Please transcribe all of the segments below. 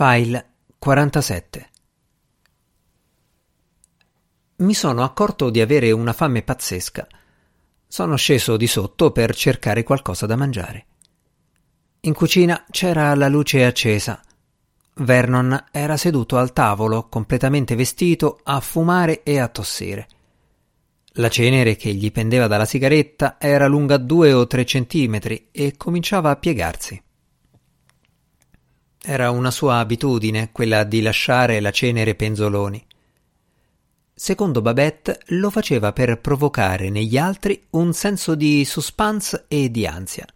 File 47 Mi sono accorto di avere una fame pazzesca. Sono sceso di sotto per cercare qualcosa da mangiare. In cucina c'era la luce accesa. Vernon era seduto al tavolo, completamente vestito, a fumare e a tossire. La cenere che gli pendeva dalla sigaretta era lunga due o tre centimetri e cominciava a piegarsi. Era una sua abitudine quella di lasciare la cenere penzoloni. Secondo Babette lo faceva per provocare negli altri un senso di suspense e di ansia,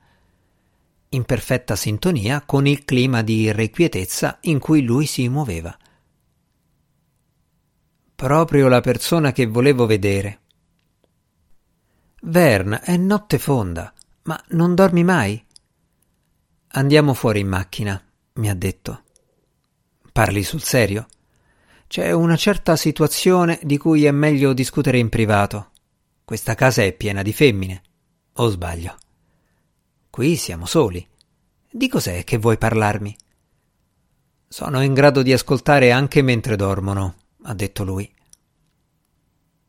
in perfetta sintonia con il clima di irrequietezza in cui lui si muoveva. Proprio la persona che volevo vedere. Vern, è notte fonda, ma non dormi mai? Andiamo fuori in macchina, mi ha detto. Parli sul serio? C'è una certa situazione di cui è meglio discutere in privato. Questa casa è piena di femmine. O sbaglio? Qui siamo soli. Di cos'è che vuoi parlarmi? Sono in grado di ascoltare anche mentre dormono, ha detto lui.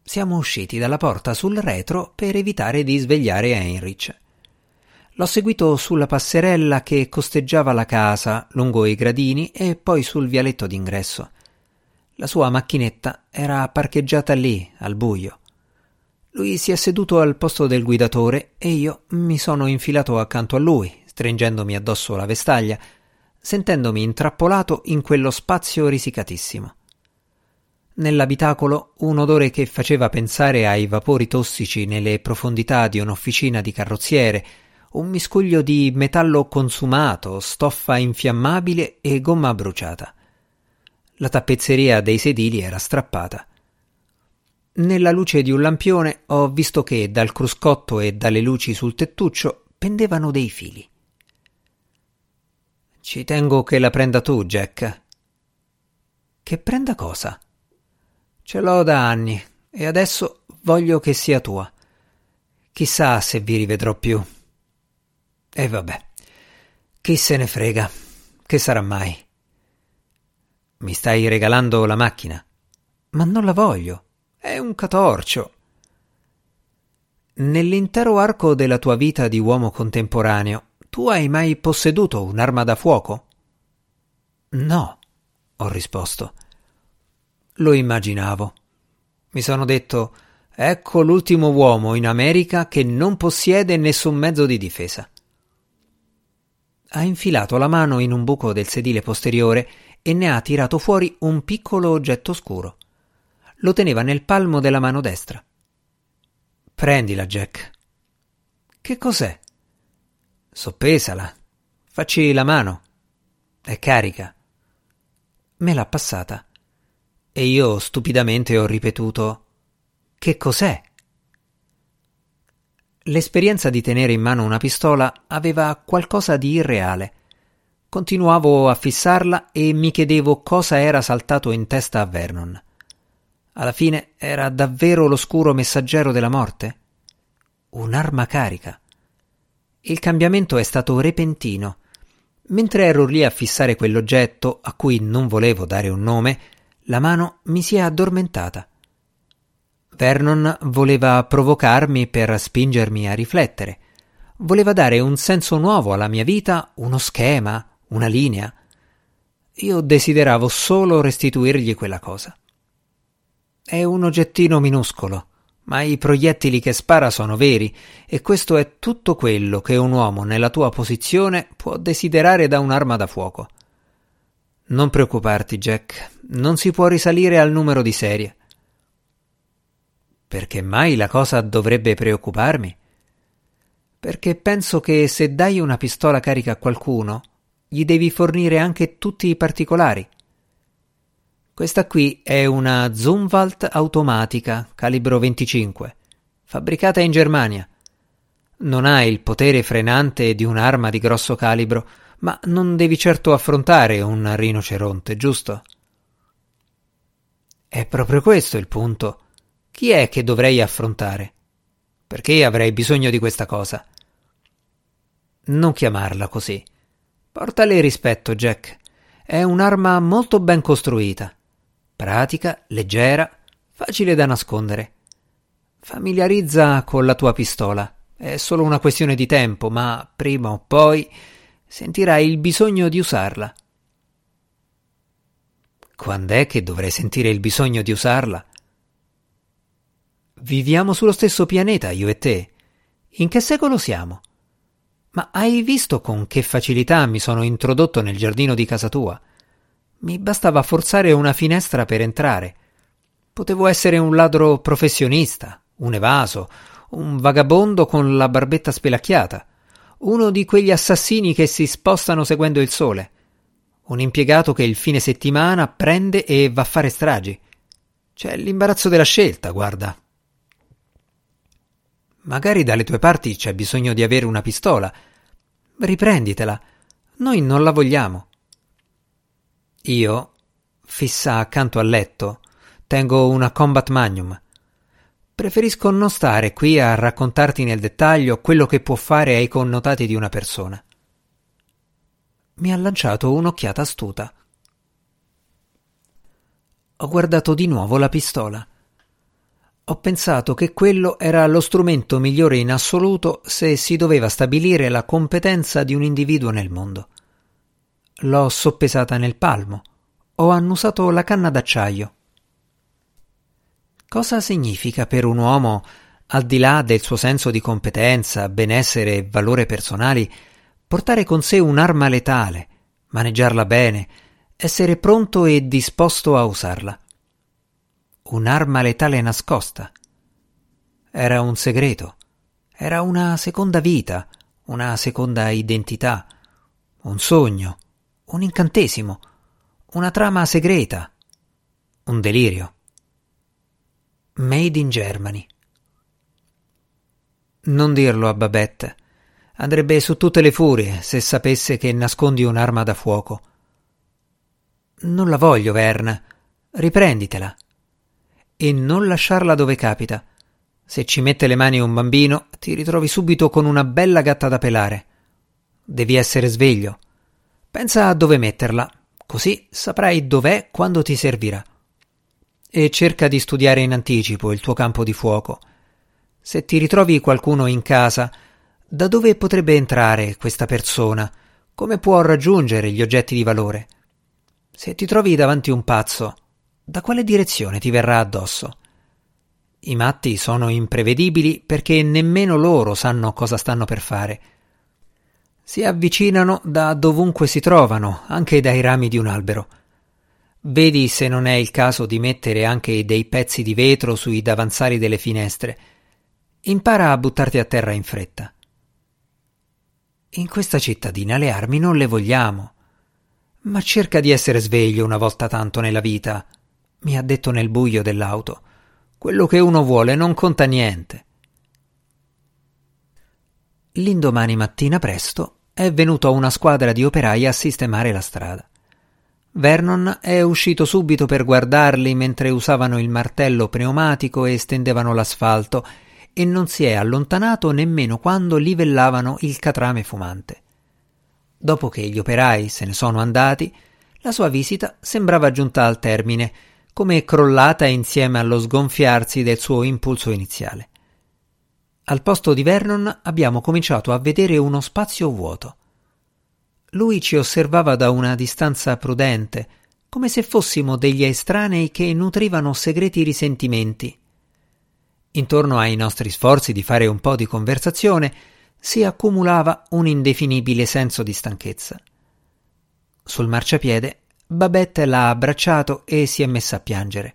Siamo usciti dalla porta sul retro per evitare di svegliare Heinrich. L'ho seguito sulla passerella che costeggiava la casa, lungo i gradini e poi sul vialetto d'ingresso. La sua macchinetta era parcheggiata lì, al buio. Lui si è seduto al posto del guidatore e io mi sono infilato accanto a lui, stringendomi addosso la vestaglia, sentendomi intrappolato in quello spazio risicatissimo. Nell'abitacolo un odore che faceva pensare ai vapori tossici nelle profondità di un'officina di carrozziere, un miscuglio di metallo consumato, stoffa infiammabile e gomma bruciata. La tappezzeria dei sedili era strappata. Nella luce di un lampione ho visto che dal cruscotto e dalle luci sul tettuccio pendevano dei fili. Ci tengo che la prenda tu, Jack. Che prenda cosa? Ce l'ho da anni e adesso voglio che sia tua. Chissà se vi rivedrò più. E vabbè, chi se ne frega, che sarà mai? Mi stai regalando la macchina? Ma non la voglio, è un catorcio. Nell'intero arco della tua vita di uomo contemporaneo, tu hai mai posseduto un'arma da fuoco? No, ho risposto. Lo immaginavo. Mi sono detto, ecco l'ultimo uomo in America che non possiede nessun mezzo di difesa ha infilato la mano in un buco del sedile posteriore e ne ha tirato fuori un piccolo oggetto scuro. Lo teneva nel palmo della mano destra. Prendila, Jack. Che cos'è? Soppesala. Facci la mano. È carica. Me l'ha passata. E io stupidamente ho ripetuto Che cos'è? L'esperienza di tenere in mano una pistola aveva qualcosa di irreale. Continuavo a fissarla e mi chiedevo cosa era saltato in testa a Vernon. Alla fine era davvero l'oscuro messaggero della morte? Un'arma carica. Il cambiamento è stato repentino. Mentre ero lì a fissare quell'oggetto, a cui non volevo dare un nome, la mano mi si è addormentata. Vernon voleva provocarmi per spingermi a riflettere. Voleva dare un senso nuovo alla mia vita, uno schema, una linea. Io desideravo solo restituirgli quella cosa. È un oggettino minuscolo, ma i proiettili che spara sono veri, e questo è tutto quello che un uomo nella tua posizione può desiderare da un'arma da fuoco. Non preoccuparti, Jack, non si può risalire al numero di serie. Perché mai la cosa dovrebbe preoccuparmi? Perché penso che se dai una pistola carica a qualcuno, gli devi fornire anche tutti i particolari. Questa qui è una Zumwalt automatica, calibro 25, fabbricata in Germania. Non ha il potere frenante di un'arma di grosso calibro, ma non devi certo affrontare un rinoceronte, giusto? È proprio questo il punto. Chi è che dovrei affrontare? Perché avrei bisogno di questa cosa? Non chiamarla così. Portale rispetto, Jack. È un'arma molto ben costruita, pratica, leggera, facile da nascondere. Familiarizza con la tua pistola. È solo una questione di tempo, ma prima o poi sentirai il bisogno di usarla. Quand'è che dovrei sentire il bisogno di usarla? Viviamo sullo stesso pianeta, io e te. In che secolo siamo? Ma hai visto con che facilità mi sono introdotto nel giardino di casa tua? Mi bastava forzare una finestra per entrare. Potevo essere un ladro professionista, un evaso, un vagabondo con la barbetta spelacchiata, uno di quegli assassini che si spostano seguendo il sole, un impiegato che il fine settimana prende e va a fare stragi. C'è l'imbarazzo della scelta, guarda. Magari dalle tue parti c'è bisogno di avere una pistola. Riprenditela. Noi non la vogliamo. Io, fissa accanto al letto, tengo una Combat Magnum. Preferisco non stare qui a raccontarti nel dettaglio quello che può fare ai connotati di una persona. Mi ha lanciato un'occhiata astuta. Ho guardato di nuovo la pistola. Ho pensato che quello era lo strumento migliore in assoluto se si doveva stabilire la competenza di un individuo nel mondo. L'ho soppesata nel palmo. Ho annusato la canna d'acciaio. Cosa significa per un uomo, al di là del suo senso di competenza, benessere e valore personali, portare con sé un'arma letale, maneggiarla bene, essere pronto e disposto a usarla? Un'arma letale nascosta. Era un segreto, era una seconda vita, una seconda identità, un sogno, un incantesimo, una trama segreta, un delirio. Made in Germany. Non dirlo a Babette. Andrebbe su tutte le furie se sapesse che nascondi un'arma da fuoco. Non la voglio, Vern. Riprenditela e non lasciarla dove capita. Se ci mette le mani un bambino, ti ritrovi subito con una bella gatta da pelare. Devi essere sveglio. Pensa a dove metterla, così saprai dov'è quando ti servirà. E cerca di studiare in anticipo il tuo campo di fuoco. Se ti ritrovi qualcuno in casa, da dove potrebbe entrare questa persona? Come può raggiungere gli oggetti di valore? Se ti trovi davanti un pazzo, da quale direzione ti verrà addosso? I matti sono imprevedibili perché nemmeno loro sanno cosa stanno per fare. Si avvicinano da dovunque si trovano, anche dai rami di un albero. Vedi se non è il caso di mettere anche dei pezzi di vetro sui davanzali delle finestre. Impara a buttarti a terra in fretta. In questa cittadina le armi non le vogliamo. Ma cerca di essere sveglio una volta tanto nella vita mi ha detto nel buio dell'auto. Quello che uno vuole non conta niente. L'indomani mattina presto è venuta una squadra di operai a sistemare la strada. Vernon è uscito subito per guardarli mentre usavano il martello pneumatico e stendevano l'asfalto e non si è allontanato nemmeno quando livellavano il catrame fumante. Dopo che gli operai se ne sono andati, la sua visita sembrava giunta al termine come crollata insieme allo sgonfiarsi del suo impulso iniziale. Al posto di Vernon abbiamo cominciato a vedere uno spazio vuoto. Lui ci osservava da una distanza prudente, come se fossimo degli estranei che nutrivano segreti risentimenti. Intorno ai nostri sforzi di fare un po' di conversazione si accumulava un indefinibile senso di stanchezza. Sul marciapiede Babette l'ha abbracciato e si è messa a piangere.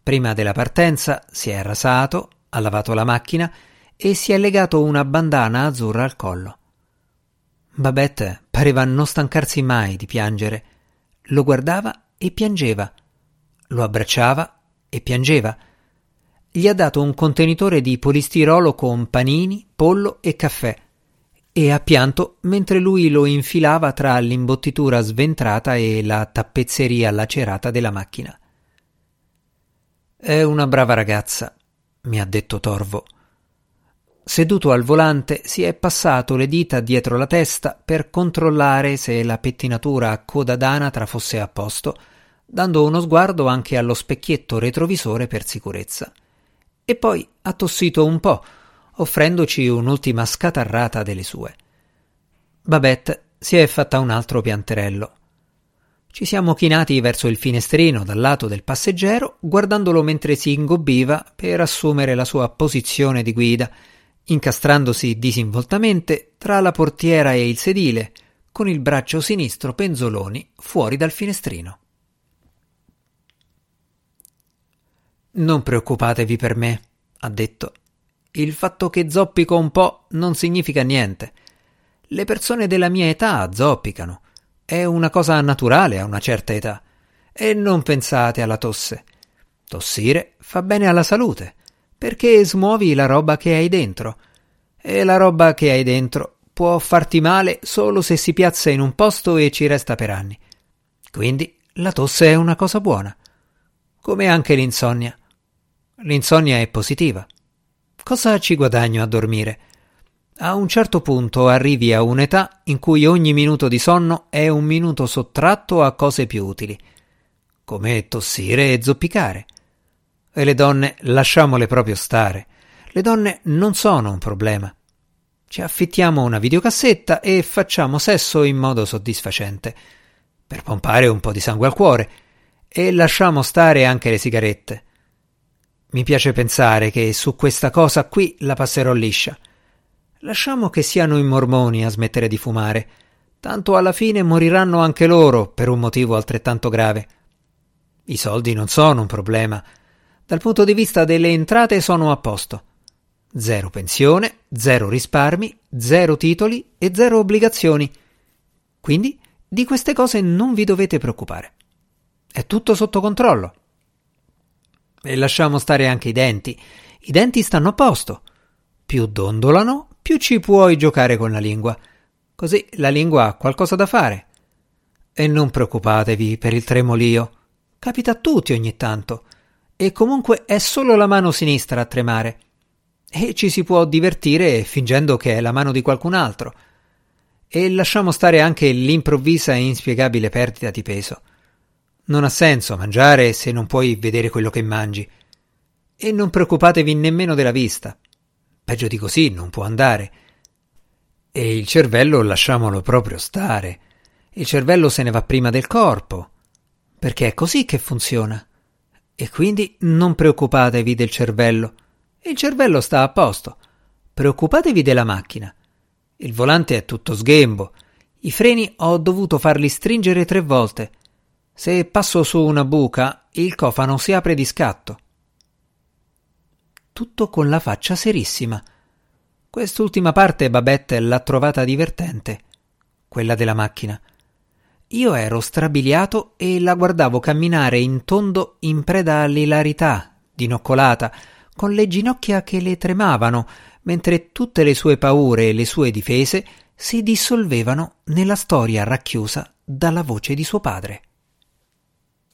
Prima della partenza si è rasato, ha lavato la macchina e si è legato una bandana azzurra al collo. Babette pareva non stancarsi mai di piangere. Lo guardava e piangeva. Lo abbracciava e piangeva. Gli ha dato un contenitore di polistirolo con panini, pollo e caffè e ha pianto mentre lui lo infilava tra l'imbottitura sventrata e la tappezzeria lacerata della macchina. È una brava ragazza, mi ha detto Torvo. seduto al volante, si è passato le dita dietro la testa per controllare se la pettinatura a coda d'anatra fosse a posto, dando uno sguardo anche allo specchietto retrovisore per sicurezza. E poi ha tossito un po', offrendoci un'ultima scatarrata delle sue. Babette si è fatta un altro pianterello. Ci siamo chinati verso il finestrino dal lato del passeggero, guardandolo mentre si ingobbiva per assumere la sua posizione di guida, incastrandosi disinvoltamente tra la portiera e il sedile, con il braccio sinistro penzoloni fuori dal finestrino. Non preoccupatevi per me, ha detto. Il fatto che zoppico un po' non significa niente. Le persone della mia età zoppicano. È una cosa naturale a una certa età. E non pensate alla tosse. Tossire fa bene alla salute, perché smuovi la roba che hai dentro. E la roba che hai dentro può farti male solo se si piazza in un posto e ci resta per anni. Quindi la tosse è una cosa buona. Come anche l'insonnia. L'insonnia è positiva. Cosa ci guadagno a dormire? A un certo punto arrivi a un'età in cui ogni minuto di sonno è un minuto sottratto a cose più utili, come tossire e zoppicare. E le donne lasciamole proprio stare. Le donne non sono un problema. Ci affittiamo una videocassetta e facciamo sesso in modo soddisfacente, per pompare un po' di sangue al cuore, e lasciamo stare anche le sigarette. Mi piace pensare che su questa cosa qui la passerò liscia. Lasciamo che siano i mormoni a smettere di fumare. Tanto alla fine moriranno anche loro per un motivo altrettanto grave. I soldi non sono un problema. Dal punto di vista delle entrate sono a posto. Zero pensione, zero risparmi, zero titoli e zero obbligazioni. Quindi di queste cose non vi dovete preoccupare. È tutto sotto controllo. E lasciamo stare anche i denti. I denti stanno a posto. Più dondolano, più ci puoi giocare con la lingua. Così la lingua ha qualcosa da fare. E non preoccupatevi per il tremolio. Capita a tutti ogni tanto. E comunque è solo la mano sinistra a tremare. E ci si può divertire fingendo che è la mano di qualcun altro. E lasciamo stare anche l'improvvisa e inspiegabile perdita di peso. Non ha senso mangiare se non puoi vedere quello che mangi. E non preoccupatevi nemmeno della vista. Peggio di così non può andare. E il cervello lasciamolo proprio stare. Il cervello se ne va prima del corpo. Perché è così che funziona. E quindi non preoccupatevi del cervello. Il cervello sta a posto. Preoccupatevi della macchina. Il volante è tutto sghembo. I freni ho dovuto farli stringere tre volte. Se passo su una buca, il cofano si apre di scatto tutto con la faccia serissima. Quest'ultima parte Babette l'ha trovata divertente, quella della macchina. Io ero strabiliato e la guardavo camminare in tondo in preda all'ilarità, dinoccolata, con le ginocchia che le tremavano, mentre tutte le sue paure e le sue difese si dissolvevano nella storia racchiusa dalla voce di suo padre.